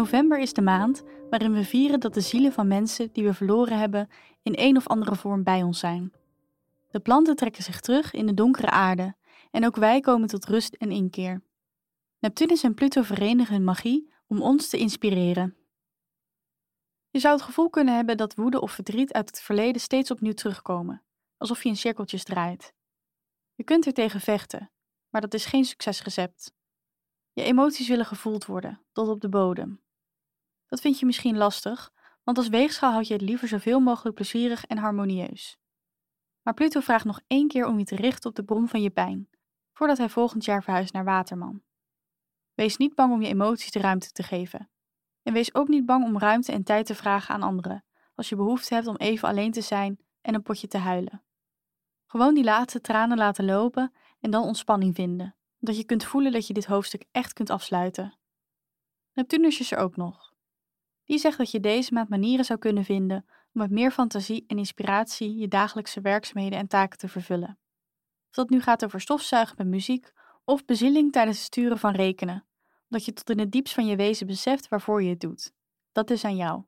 November is de maand waarin we vieren dat de zielen van mensen die we verloren hebben in een of andere vorm bij ons zijn. De planten trekken zich terug in de donkere aarde en ook wij komen tot rust en inkeer. Neptunus en Pluto verenigen hun magie om ons te inspireren. Je zou het gevoel kunnen hebben dat woede of verdriet uit het verleden steeds opnieuw terugkomen, alsof je in cirkeltjes draait. Je kunt er tegen vechten, maar dat is geen succesrecept. Je emoties willen gevoeld worden, tot op de bodem. Dat vind je misschien lastig, want als weegschaal houd je het liever zoveel mogelijk plezierig en harmonieus. Maar Pluto vraagt nog één keer om je te richten op de bron van je pijn, voordat hij volgend jaar verhuist naar Waterman. Wees niet bang om je emoties de ruimte te geven. En wees ook niet bang om ruimte en tijd te vragen aan anderen, als je behoefte hebt om even alleen te zijn en een potje te huilen. Gewoon die laatste tranen laten lopen en dan ontspanning vinden, dat je kunt voelen dat je dit hoofdstuk echt kunt afsluiten. Neptunus is er ook nog. Die zegt dat je deze maand manieren zou kunnen vinden om met meer fantasie en inspiratie je dagelijkse werkzaamheden en taken te vervullen. Of dat nu gaat over stofzuigen met muziek of bezieling tijdens het sturen van rekenen, omdat je tot in het diepst van je wezen beseft waarvoor je het doet. Dat is aan jou.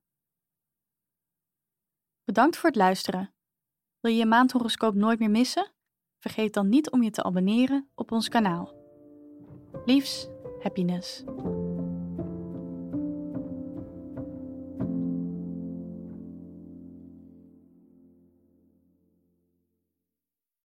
Bedankt voor het luisteren. Wil je je maandhoroscoop nooit meer missen? Vergeet dan niet om je te abonneren op ons kanaal. Liefs, happiness.